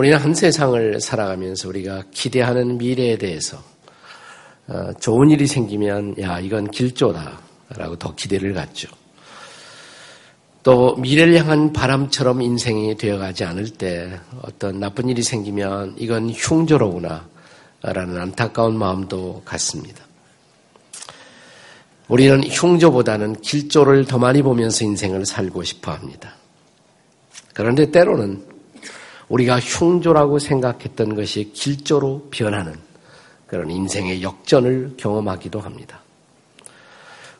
우리는 한 세상을 살아가면서 우리가 기대하는 미래에 대해서 어, 좋은 일이 생기면 야 이건 길조다라고 더 기대를 갖죠. 또 미래를 향한 바람처럼 인생이 되어가지 않을 때 어떤 나쁜 일이 생기면 이건 흉조로구나 라는 안타까운 마음도 갖습니다. 우리는 흉조보다는 길조를 더 많이 보면서 인생을 살고 싶어 합니다. 그런데 때로는 우리가 흉조라고 생각했던 것이 길조로 변하는 그런 인생의 역전을 경험하기도 합니다.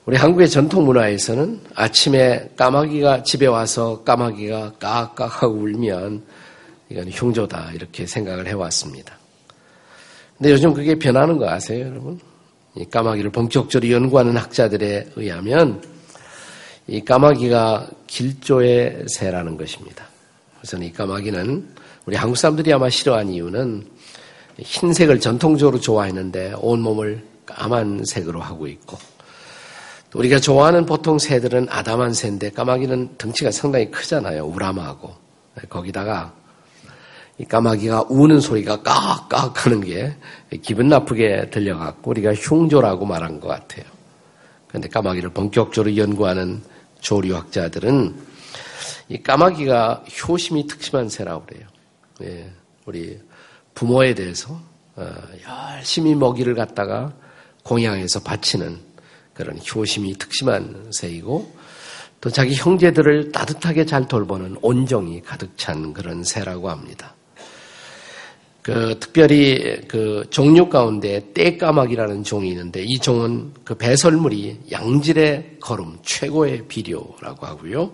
우리 한국의 전통 문화에서는 아침에 까마귀가 집에 와서 까마귀가 까악까악 울면 이건 흉조다 이렇게 생각을 해왔습니다. 근데 요즘 그게 변하는 거 아세요, 여러분? 이 까마귀를 본격적으로 연구하는 학자들에 의하면 이 까마귀가 길조의 새라는 것입니다. 우선 이 까마귀는 우리 한국 사람들이 아마 싫어하는 이유는 흰색을 전통적으로 좋아했는데 온몸을 까만 색으로 하고 있고 또 우리가 좋아하는 보통 새들은 아담한 새인데 까마귀는 덩치가 상당히 크잖아요. 우람하고 거기다가 이 까마귀가 우는 소리가 깍깍 하는 게 기분 나쁘게 들려갖고 우리가 흉조라고 말한 것 같아요. 그런데 까마귀를 본격적으로 연구하는 조류학자들은 이 까마귀가 효심이 특심한 새라고 그래요. 예, 우리 부모에 대해서 어, 열심히 먹이를 갖다가 공양해서 바치는 그런 효심이 특심한 새이고 또 자기 형제들을 따뜻하게 잘 돌보는 온정이 가득 찬 그런 새라고 합니다. 그 특별히 그 종류 가운데 떼까마귀라는 종이 있는데 이 종은 그 배설물이 양질의 걸음 최고의 비료라고 하고요.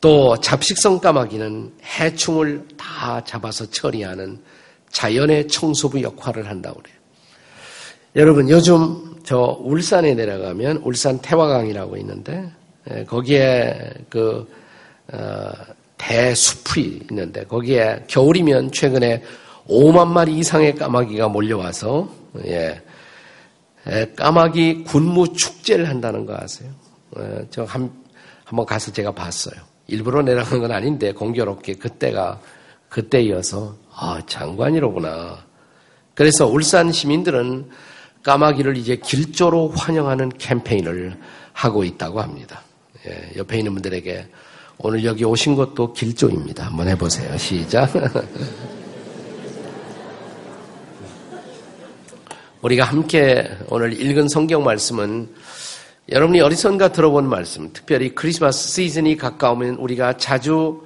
또 잡식성 까마귀는 해충을 다 잡아서 처리하는 자연의 청소부 역할을 한다고 그래요. 여러분 요즘 저 울산에 내려가면 울산 태화강이라고 있는데 예, 거기에 그 어, 대숲이 있는데 거기에 겨울이면 최근에 5만 마리 이상의 까마귀가 몰려와서 예, 까마귀 군무 축제를 한다는 거 아세요? 예, 저 한, 한번 가서 제가 봤어요. 일부러 내려간 건 아닌데 공교롭게 그때가 그때이어서 아 장관이로구나. 그래서 울산 시민들은 까마귀를 이제 길조로 환영하는 캠페인을 하고 있다고 합니다. 예, 옆에 있는 분들에게 오늘 여기 오신 것도 길조입니다. 한번 해보세요. 시작. 우리가 함께 오늘 읽은 성경 말씀은 여러분이 어디선가 들어본 말씀, 특별히 크리스마스 시즌이 가까우면 우리가 자주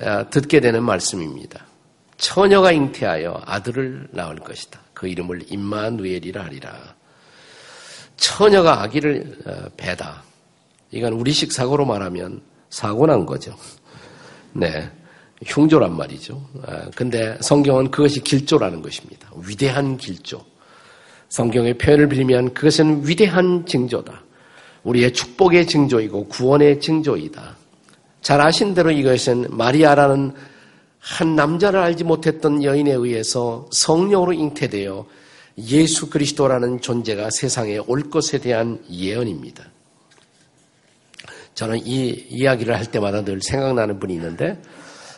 어, 듣게 되는 말씀입니다. 처녀가 잉태하여 아들을 낳을 것이다. 그 이름을 임마누엘이라 하리라. 처녀가 아기를 어, 배다. 이건 우리식 사고로 말하면 사고 난 거죠. 네. 흉조란 말이죠. 아, 근데 성경은 그것이 길조라는 것입니다. 위대한 길조. 성경의 표현을 빌면 그것은 위대한 징조다. 우리의 축복의 징조이고 구원의 징조이다. 잘 아신 대로 이것은 마리아라는 한 남자를 알지 못했던 여인에 의해서 성령으로 잉태되어 예수 그리스도라는 존재가 세상에 올 것에 대한 예언입니다. 저는 이 이야기를 할 때마다 늘 생각나는 분이 있는데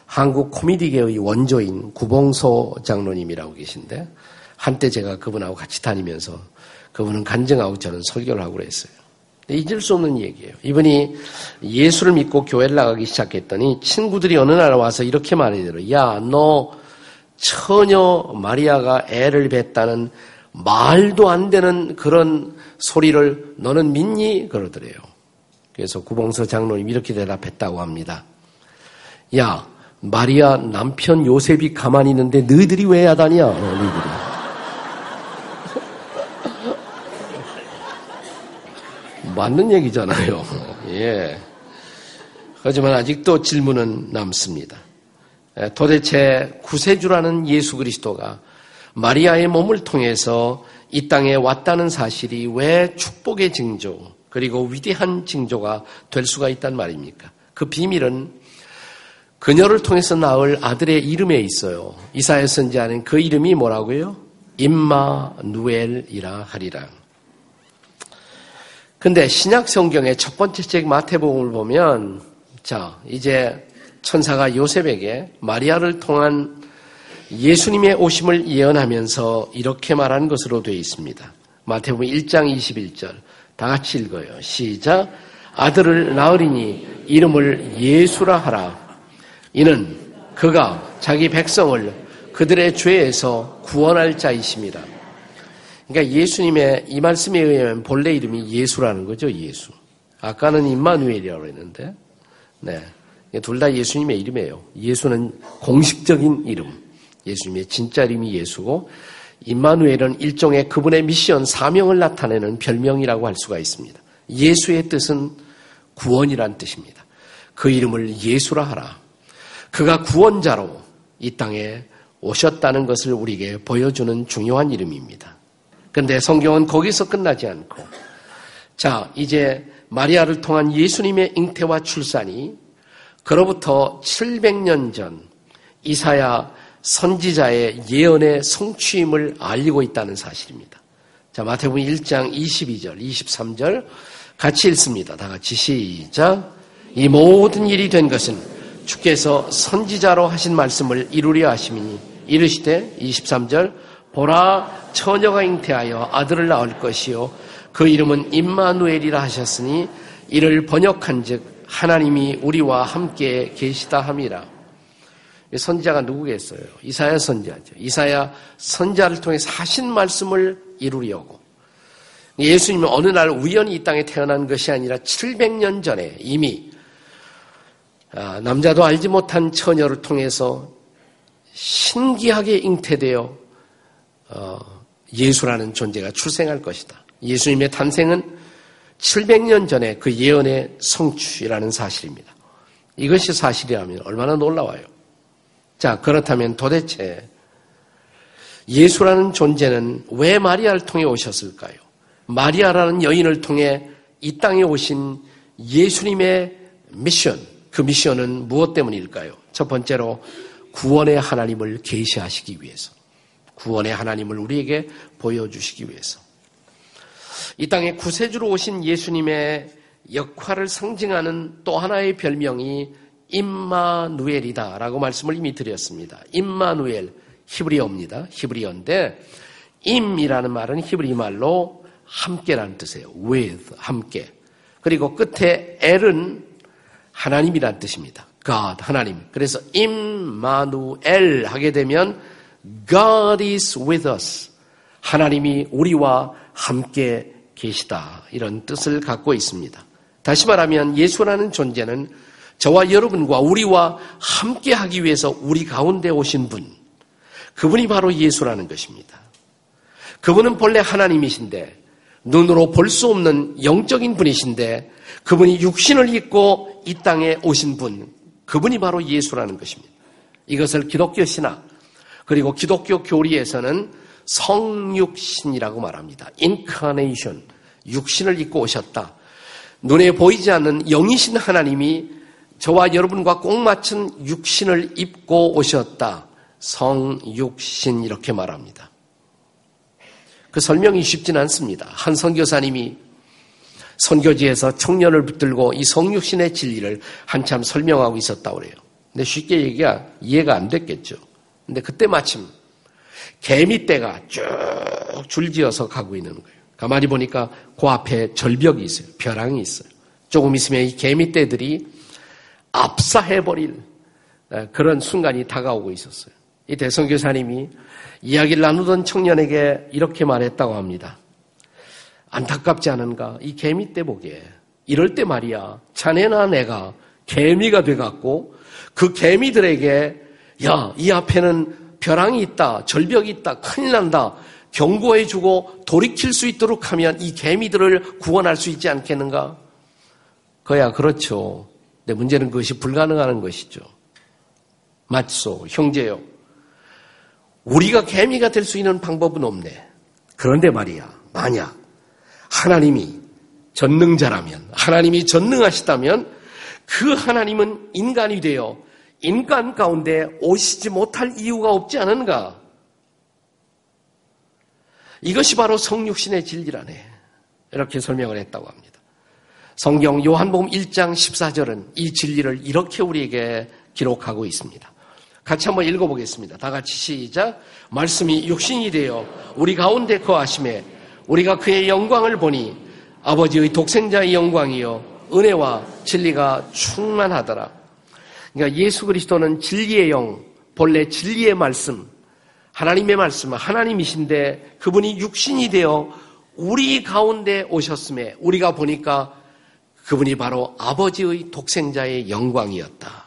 한국 코미디계의 원조인 구봉소 장로님이라고 계신데 한때 제가 그분하고 같이 다니면서 그분은 간증하고 저는 설교를 하고 그랬어요. 잊을 수 없는 얘기예요. 이분이 예수를 믿고 교회를 나가기 시작했더니 친구들이 어느 날 와서 이렇게 말하더라고요. 야, 너 처녀 마리아가 애를 뱄다는 말도 안 되는 그런 소리를 너는 믿니? 그러더래요. 그래서 구봉서 장로님 이렇게 대답했다고 합니다. 야, 마리아 남편 요셉이 가만히 있는데 너희들이 왜 야다냐? 너희들이. 맞는 얘기잖아요. 예. 하지만 아직도 질문은 남습니다. 도대체 구세주라는 예수 그리스도가 마리아의 몸을 통해서 이 땅에 왔다는 사실이 왜 축복의 징조 그리고 위대한 징조가 될 수가 있단 말입니까? 그 비밀은 그녀를 통해서 낳을 아들의 이름에 있어요. 이사야 선지자는 그 이름이 뭐라고요? 임마 누엘이라 하리라. 근데 신약 성경의 첫 번째 책 마태복음을 보면 자, 이제 천사가 요셉에게 마리아를 통한 예수님의 오심을 예언하면서 이렇게 말한 것으로 되어 있습니다. 마태복음 1장 21절 다 같이 읽어요. 시작 아들을 낳으리니 이름을 예수라 하라. 이는 그가 자기 백성을 그들의 죄에서 구원할 자이십니다. 그러니까 예수님의 이 말씀에 의하면 본래 이름이 예수라는 거죠, 예수. 아까는 임마누엘이라고 했는데, 네. 둘 다 예수님의 이름이에요. 예수는 공식적인 이름. 예수님의 진짜 이름이 예수고, 임마누엘은 일종의 그분의 미션, 사명을 나타내는 별명이라고 할 수가 있습니다. 예수의 뜻은 구원이란 뜻입니다. 그 이름을 예수라 하라. 그가 구원자로 이 땅에 오셨다는 것을 우리에게 보여주는 중요한 이름입니다. 그런데 성경은 거기서 끝나지 않고 자 이제 마리아를 통한 예수님의 잉태와 출산이 그로부터 700년 전 이사야 선지자의 예언의 성취임을 알리고 있다는 사실입니다. 자 마태복음 1장 22절, 23절 같이 읽습니다. 다 같이 시작. 이 모든 일이 된 것은 주께서 선지자로 하신 말씀을 이루려 하심이니 이르시되 23절 보라 처녀가 잉태하여 아들을 낳을 것이요 그 이름은 임마누엘이라 하셨으니 이를 번역한즉 하나님이 우리와 함께 계시다 함이라. 선지자가 누구겠어요? 이사야 선지자죠. 이사야 선지자를 통해 사신 말씀을 이루려고 예수님은 어느 날 우연히 이 땅에 태어난 것이 아니라 700년 전에 이미 아, 남자도 알지 못한 처녀를 통해서 신기하게 잉태되어 어, 예수라는 존재가 출생할 것이다. 예수님의 탄생은 700년 전에 그 예언의 성취라는 사실입니다. 이것이 사실이라면 얼마나 놀라워요. 자, 그렇다면 도대체 예수라는 존재는 왜 마리아를 통해 오셨을까요? 마리아라는 여인을 통해 이 땅에 오신 예수님의 미션, 그 미션은 무엇 때문일까요? 첫 번째로 구원의 하나님을 계시하시기 위해서. 구원의 하나님을 우리에게 보여주시기 위해서. 이 땅에 구세주로 오신 예수님의 역할을 상징하는 또 하나의 별명이 임마누엘이다라고 말씀을 이미 드렸습니다. 임마누엘 히브리어입니다. 히브리어인데 임이라는 말은 히브리 말로 함께라는 뜻이에요. with 함께. 그리고 끝에 엘은 하나님이라는 뜻입니다. God 하나님. 그래서 임마누엘 하게 되면 God is with us. 하나님이 우리와 함께 계시다. 이런 뜻을 갖고 있습니다. 다시 말하면 예수라는 존재는 저와 여러분과 우리와 함께 하기 위해서 우리 가운데 오신 분. 그분이 바로 예수라는 것입니다. 그분은 본래 하나님이신데 눈으로 볼 수 없는 영적인 분이신데 그분이 육신을 입고 이 땅에 오신 분. 그분이 바로 예수라는 것입니다. 이것을 기독교 신학 그리고 기독교 교리에서는 성육신이라고 말합니다. 인카네이션. 육신을 입고 오셨다. 눈에 보이지 않는 영이신 하나님이 저와 여러분과 꼭 맞춘 육신을 입고 오셨다. 성육신 이렇게 말합니다. 그 설명이 쉽진 않습니다. 한 선교사님이 선교지에서 청년을 붙들고 이 성육신의 진리를 한참 설명하고 있었다고 그래요. 근데 쉽게 얘기가 이해가 안 됐겠죠. 근데 그때 마침 개미떼가 쭉 줄지어서 가고 있는 거예요. 가만히 보니까 그 앞에 절벽이 있어요. 벼랑이 있어요. 조금 있으면 이 개미떼들이 압사해버릴 그런 순간이 다가오고 있었어요. 이 대성교사님이 이야기를 나누던 청년에게 이렇게 말했다고 합니다. 안타깝지 않은가? 이 개미떼 보게. 이럴 때 말이야. 자네나 내가 개미가 돼갖고 그 개미들에게 야, 이 앞에는 벼랑이 있다, 절벽이 있다, 큰일 난다. 경고해주고 돌이킬 수 있도록 하면 이 개미들을 구원할 수 있지 않겠는가? 그야 그렇죠. 근데 문제는 그것이 불가능한 것이죠. 맞소, 형제요. 우리가 개미가 될 수 있는 방법은 없네. 그런데 말이야, 만약 하나님이 전능자라면, 하나님이 전능하시다면 그 하나님은 인간이 되어 인간 가운데 오시지 못할 이유가 없지 않은가? 이것이 바로 성육신의 진리라네. 이렇게 설명을 했다고 합니다. 성경 요한복음 1장 14절은 이 진리를 이렇게 우리에게 기록하고 있습니다. 같이 한번 읽어보겠습니다. 다 같이 시작. 말씀이 육신이 되어 우리 가운데 거하심에 우리가 그의 영광을 보니 아버지의 독생자의 영광이요 은혜와 진리가 충만하더라. 그러니까 예수 그리스도는 진리의 영, 본래 진리의 말씀, 하나님의 말씀, 하나님이신데 그분이 육신이 되어 우리 가운데 오셨음에 우리가 보니까 그분이 바로 아버지의 독생자의 영광이었다.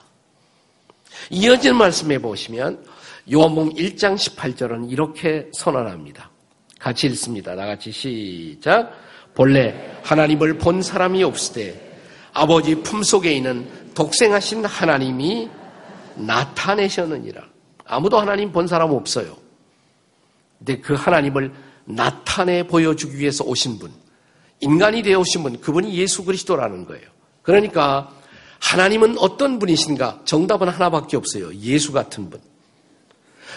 이어진 말씀에 보시면 요한복음 1장 18절은 이렇게 선언합니다. 같이 읽습니다. 나같이 시작. 본래 하나님을 본 사람이 없으되 아버지 품속에 있는 독생하신 하나님이 나타내셨느니라. 아무도 하나님 본 사람 없어요. 근데 그 하나님을 나타내 보여주기 위해서 오신 분, 인간이 되어 오신 분, 그분이 예수 그리스도라는 거예요. 그러니까 하나님은 어떤 분이신가? 정답은 하나밖에 없어요. 예수 같은 분.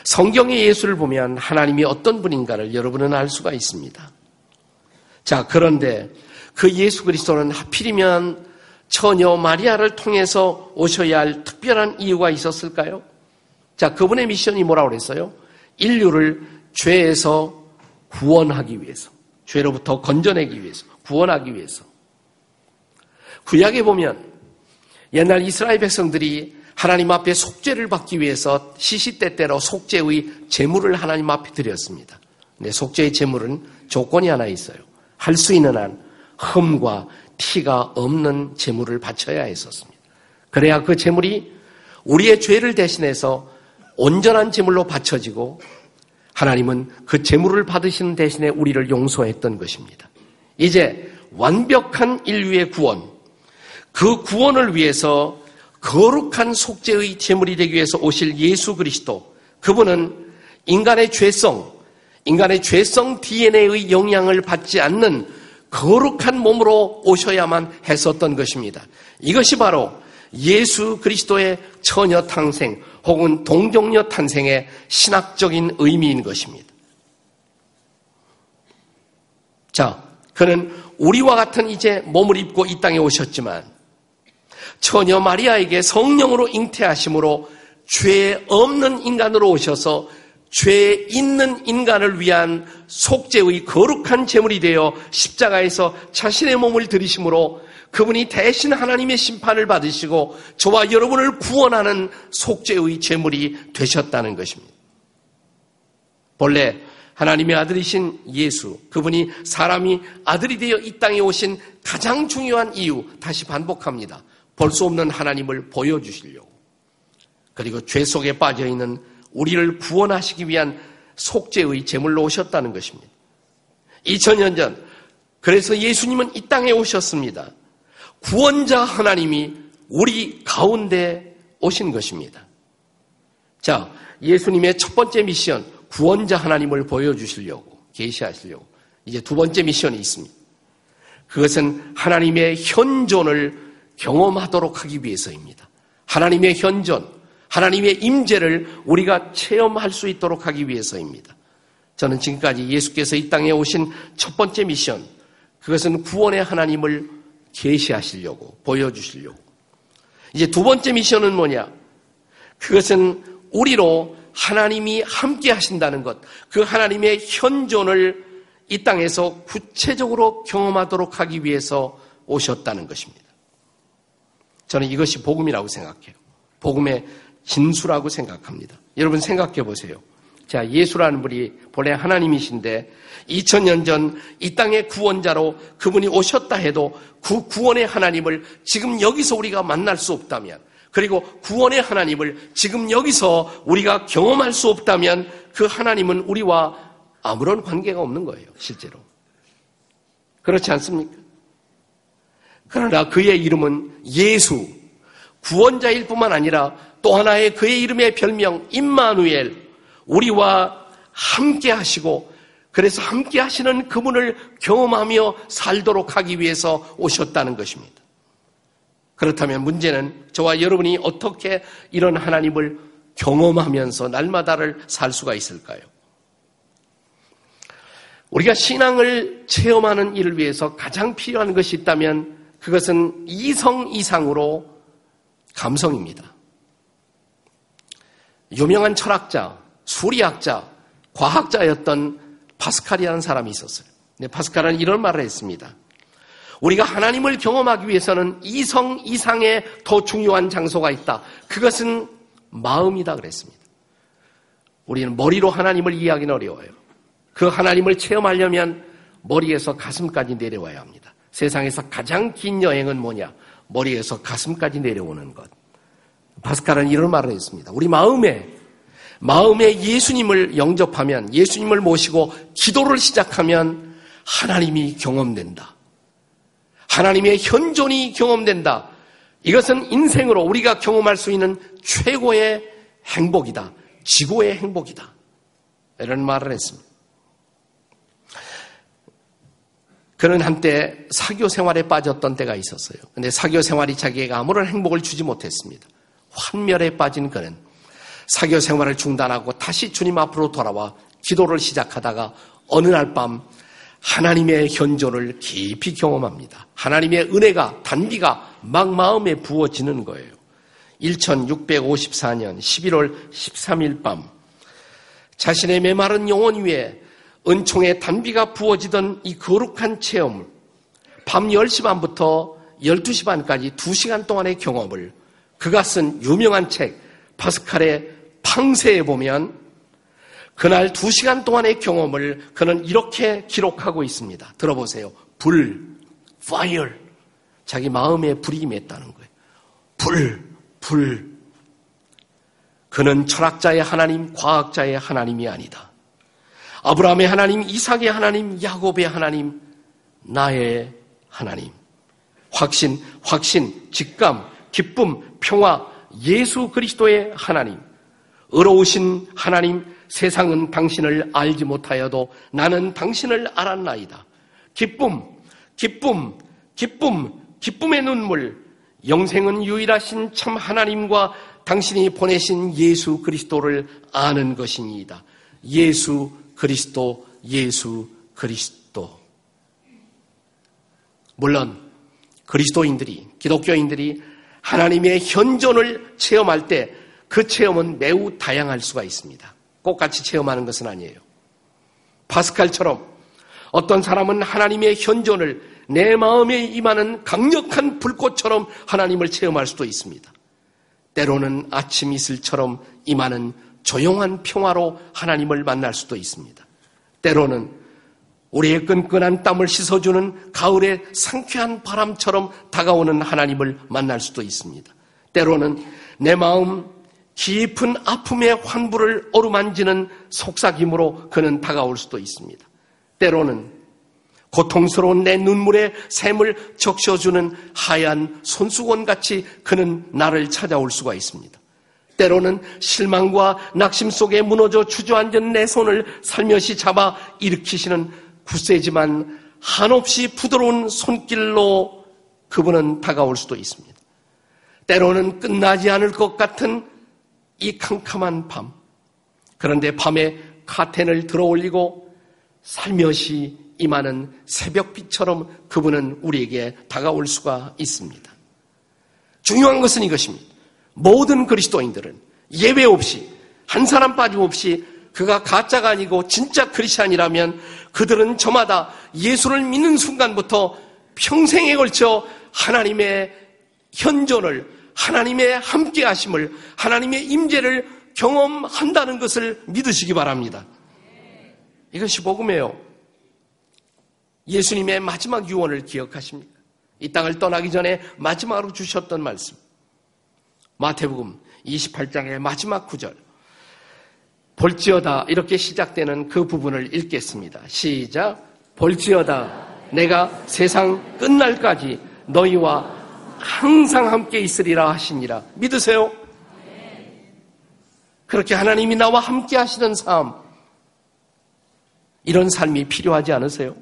성경의 예수를 보면 하나님이 어떤 분인가를 여러분은 알 수가 있습니다. 자, 그런데 그 예수 그리스도는 하필이면 처녀 마리아를 통해서 오셔야 할 특별한 이유가 있었을까요? 자, 그분의 미션이 뭐라고 그랬어요? 인류를 죄에서 구원하기 위해서, 죄로부터 건져내기 위해서, 구원하기 위해서. 구약에 보면 옛날 이스라엘 백성들이 하나님 앞에 속죄를 받기 위해서 시시때때로 속죄의 제물을 하나님 앞에 드렸습니다. 근데 속죄의 제물은 조건이 하나 있어요. 할 수 있는 한 흠과 티가 없는 제물을 바쳐야 했었습니다. 그래야 그 제물이 우리의 죄를 대신해서 온전한 제물로 바쳐지고 하나님은 그 제물을 받으시는 대신에 우리를 용서했던 것입니다. 이제 완벽한 인류의 구원, 그 구원을 위해서 거룩한 속죄의 제물이 되기 위해서 오실 예수 그리스도, 그분은 인간의 죄성, 인간의 죄성 DNA의 영향을 받지 않는 거룩한 몸으로 오셔야만 했었던 것입니다. 이것이 바로 예수 그리스도의 처녀 탄생 혹은 동정녀 탄생의 신학적인 의미인 것입니다. 자, 그는 우리와 같은 이제 몸을 입고 이 땅에 오셨지만 처녀 마리아에게 성령으로 잉태하심으로 죄 없는 인간으로 오셔서 죄 있는 인간을 위한 속죄의 거룩한 제물이 되어 십자가에서 자신의 몸을 들이심으로 그분이 대신 하나님의 심판을 받으시고 저와 여러분을 구원하는 속죄의 제물이 되셨다는 것입니다. 본래 하나님의 아들이신 예수, 그분이 사람이 아들이 되어 이 땅에 오신 가장 중요한 이유, 다시 반복합니다. 볼 수 없는 하나님을 보여주시려고. 그리고 죄 속에 빠져 있는 우리를 구원하시기 위한 속죄의 제물로 오셨다는 것입니다. 2000년 전, 그래서 예수님은 이 땅에 오셨습니다. 구원자 하나님이 우리 가운데 오신 것입니다. 자, 예수님의 첫 번째 미션, 구원자 하나님을 보여주시려고, 계시하시려고. 이제 두 번째 미션이 있습니다. 그것은 하나님의 현존을 경험하도록 하기 위해서입니다. 하나님의 현존, 하나님의 임재를 우리가 체험할 수 있도록 하기 위해서입니다. 저는 지금까지 예수께서 이 땅에 오신 첫 번째 미션, 그것은 구원의 하나님을 계시하시려고 보여주시려고. 이제 두 번째 미션은 뭐냐? 그것은 우리로 하나님이 함께 하신다는 것, 그 하나님의 현존을 이 땅에서 구체적으로 경험하도록 하기 위해서 오셨다는 것입니다. 저는 이것이 복음이라고 생각해요. 복음의 진수라고 생각합니다. 여러분 생각해 보세요. 자, 예수라는 분이 본래 하나님이신데 2000년 전 이 땅의 구원자로 그분이 오셨다 해도 그 구원의 하나님을 지금 여기서 우리가 만날 수 없다면 그리고 구원의 하나님을 지금 여기서 우리가 경험할 수 없다면 그 하나님은 우리와 아무런 관계가 없는 거예요, 실제로. 그렇지 않습니까? 그러나 그의 이름은 예수, 구원자일 뿐만 아니라 또 하나의 그의 이름의 별명 임마누엘 우리와 함께 하시고 그래서 함께 하시는 그분을 경험하며 살도록 하기 위해서 오셨다는 것입니다. 그렇다면 문제는 저와 여러분이 어떻게 이런 하나님을 경험하면서 날마다를 살 수가 있을까요? 우리가 신앙을 체험하는 일을 위해서 가장 필요한 것이 있다면 그것은 이성 이상으로 감성입니다. 유명한 철학자, 수리학자, 과학자였던 파스칼이라는 사람이 있었어요. 네, 파스칼은 이런 말을 했습니다. 우리가 하나님을 경험하기 위해서는 이성 이상의 더 중요한 장소가 있다. 그것은 마음이다 그랬습니다. 우리는 머리로 하나님을 이해하기는 어려워요. 그 하나님을 체험하려면 머리에서 가슴까지 내려와야 합니다. 세상에서 가장 긴 여행은 뭐냐? 머리에서 가슴까지 내려오는 것. 파스칼은 이런 말을 했습니다. 우리 마음에 마음에 예수님을 영접하면 예수님을 모시고 기도를 시작하면 하나님이 경험된다. 하나님의 현존이 경험된다. 이것은 인생으로 우리가 경험할 수 있는 최고의 행복이다. 지고의 행복이다. 이런 말을 했습니다. 그는 한때 사교 생활에 빠졌던 때가 있었어요. 근데 사교 생활이 자기에게 아무런 행복을 주지 못했습니다. 환멸에 빠진 그는 사교 생활을 중단하고 다시 주님 앞으로 돌아와 기도를 시작하다가 어느 날 밤 하나님의 현존을 깊이 경험합니다. 하나님의 은혜가 단비가 막 마음에 부어지는 거예요. 1654년 11월 13일 밤 자신의 메마른 영혼 위에 은총의 단비가 부어지던 이 거룩한 체험을 밤 10시 반부터 12시 반까지 2시간 동안의 경험을 그가 쓴 유명한 책 파스칼의 팡세에 보면 그날 2시간 동안의 경험을 그는 이렇게 기록하고 있습니다. 들어보세요. 불, fire. 자기 마음에 불이 임했다는 거예요. 불, 불. 그는 철학자의 하나님, 과학자의 하나님이 아니다. 아브라함의 하나님, 이삭의 하나님, 야곱의 하나님, 나의 하나님. 확신, 확신, 직감, 기쁨, 평화, 예수 그리스도의 하나님. 의로우신 하나님, 세상은 당신을 알지 못하여도 나는 당신을 알았나이다. 기쁨, 기쁨, 기쁨, 기쁨의 눈물, 영생은 유일하신 참 하나님과 당신이 보내신 예수 그리스도를 아는 것이니이다. 예수 그리스도, 예수 그리스도. 물론 그리스도인들이, 기독교인들이 하나님의 현존을 체험할 때 그 체험은 매우 다양할 수가 있습니다. 꼭 같이 체험하는 것은 아니에요. 파스칼처럼 어떤 사람은 하나님의 현존을 내 마음에 임하는 강력한 불꽃처럼 하나님을 체험할 수도 있습니다. 때로는 아침 이슬처럼 임하는 조용한 평화로 하나님을 만날 수도 있습니다. 때로는 우리의 끈끈한 땀을 씻어주는 가을의 상쾌한 바람처럼 다가오는 하나님을 만날 수도 있습니다. 때로는 내 마음 깊은 아픔의 환부를 어루만지는 속삭임으로 그는 다가올 수도 있습니다. 때로는 고통스러운 내 눈물에 샘을 적셔주는 하얀 손수건 같이 그는 나를 찾아올 수가 있습니다. 때로는 실망과 낙심 속에 무너져 주저앉은 내 손을 살며시 잡아 일으키시는 굳세지만 한없이 부드러운 손길로 그분은 다가올 수도 있습니다. 때로는 끝나지 않을 것 같은 이 캄캄한 밤. 그런데 밤에 카텐을 들어 올리고 살며시 임하는 새벽빛처럼 그분은 우리에게 다가올 수가 있습니다. 중요한 것은 이것입니다. 모든 그리스도인들은 예외 없이 한 사람 빠짐없이 그가 가짜가 아니고 진짜 크리스찬이라면 그들은 저마다 예수를 믿는 순간부터 평생에 걸쳐 하나님의 현존을 하나님의 함께 하심을 하나님의 임재를 경험한다는 것을 믿으시기 바랍니다. 이것이 복음이에요. 예수님의 마지막 유언을 기억하십니까? 이 땅을 떠나기 전에 마지막으로 주셨던 말씀. 마태복음 28장의 마지막 구절. 볼지어다 이렇게 시작되는 그 부분을 읽겠습니다. 시작. 볼지어다 내가 세상 끝날까지 너희와 항상 함께 있으리라 하시니라. 믿으세요? 그렇게 하나님이 나와 함께 하시는 삶, 이런 삶이 필요하지 않으세요?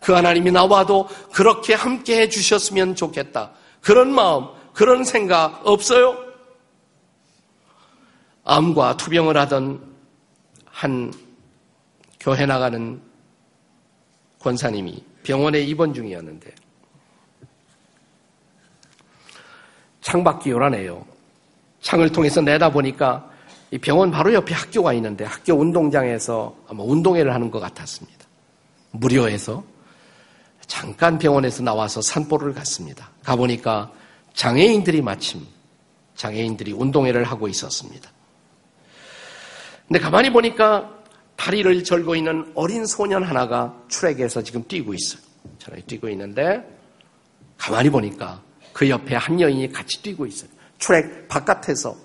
그 하나님이 나와도 그렇게 함께 해 주셨으면 좋겠다. 그런 마음, 그런 생각 없어요? 암과 투병을 하던 한 교회 나가는 권사님이 병원에 입원 중이었는데 창밖이 요란해요. 창을 통해서 내다보니까 이 병원 바로 옆에 학교가 있는데 학교 운동장에서 아마 운동회를 하는 것 같았습니다. 무료해서 잠깐 병원에서 나와서 산보를 갔습니다. 가보니까 장애인들이 마침 장애인들이 운동회를 하고 있었습니다. 근데 가만히 보니까 다리를 절고 있는 어린 소년 하나가 트랙에서 지금 뛰고 있어요. 저렇게 뛰고 있는데 가만히 보니까 그 옆에 한 여인이 같이 뛰고 있어요. 트랙 바깥에서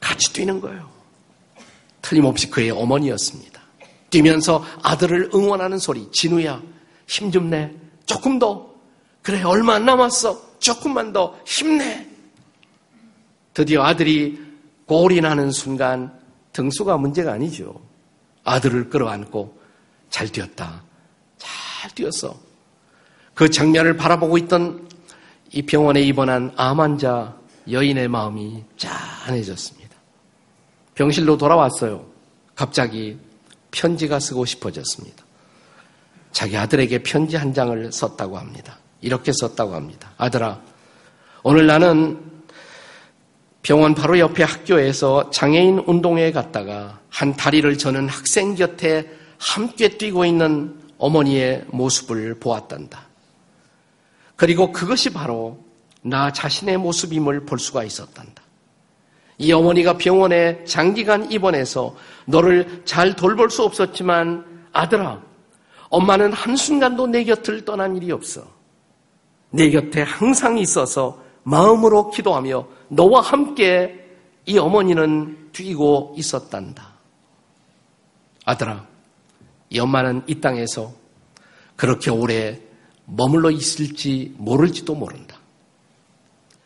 같이 뛰는 거예요. 틀림없이 그의 어머니였습니다. 뛰면서 아들을 응원하는 소리. 진우야, 힘 좀 내. 조금 더. 그래, 얼마 안 남았어. 조금만 더 힘내. 드디어 아들이 골이 나는 순간 등수가 문제가 아니죠. 아들을 끌어안고 잘 뛰었다. 잘 뛰었어. 그 장면을 바라보고 있던 이 병원에 입원한 암 환자 여인의 마음이 짠해졌습니다. 병실로 돌아왔어요. 갑자기 편지가 쓰고 싶어졌습니다. 자기 아들에게 편지 한 장을 썼다고 합니다. 이렇게 썼다고 합니다. 아들아, 오늘 나는 병원 바로 옆에 학교에서 장애인 운동회에 갔다가 한 다리를 저는 학생 곁에 함께 뛰고 있는 어머니의 모습을 보았단다. 그리고 그것이 바로 나 자신의 모습임을 볼 수가 있었단다. 이 어머니가 병원에 장기간 입원해서 너를 잘 돌볼 수 없었지만 아들아, 엄마는 한순간도 내 곁을 떠난 일이 없어. 내 곁에 항상 있어서 마음으로 기도하며 너와 함께 이 어머니는 뛰고 있었단다. 아들아, 이 엄마는 이 땅에서 그렇게 오래 머물러 있을지 모를지도 모른다.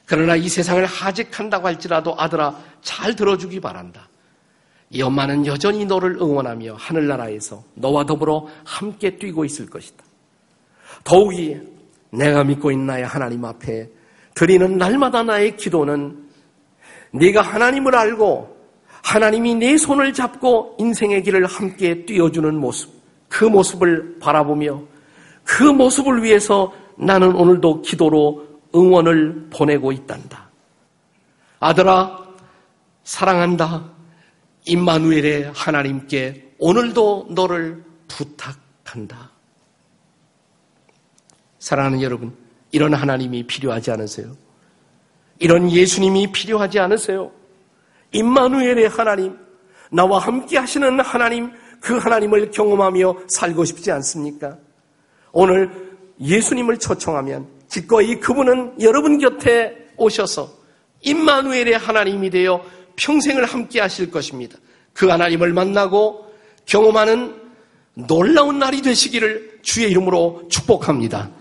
그러나 이 세상을 하직한다고 할지라도 아들아 잘 들어주기 바란다. 이 엄마는 여전히 너를 응원하며 하늘나라에서 너와 더불어 함께 뛰고 있을 것이다. 더욱이 내가 믿고 있는 나의 하나님 앞에 드리는 날마다 나의 기도는 네가 하나님을 알고 하나님이 내 손을 잡고 인생의 길을 함께 뛰어주는 모습, 그 모습을 바라보며 그 모습을 위해서 나는 오늘도 기도로 응원을 보내고 있단다. 아들아, 사랑한다. 임마누엘의 하나님께 오늘도 너를 부탁한다. 사랑하는 여러분, 이런 하나님이 필요하지 않으세요? 이런 예수님이 필요하지 않으세요? 임마누엘의 하나님, 나와 함께 하시는 하나님, 그 하나님을 경험하며 살고 싶지 않습니까? 오늘 예수님을 초청하면 기꺼이 그분은 여러분 곁에 오셔서 임마누엘의 하나님이 되어 평생을 함께 하실 것입니다. 그 하나님을 만나고 경험하는 놀라운 날이 되시기를 주의 이름으로 축복합니다.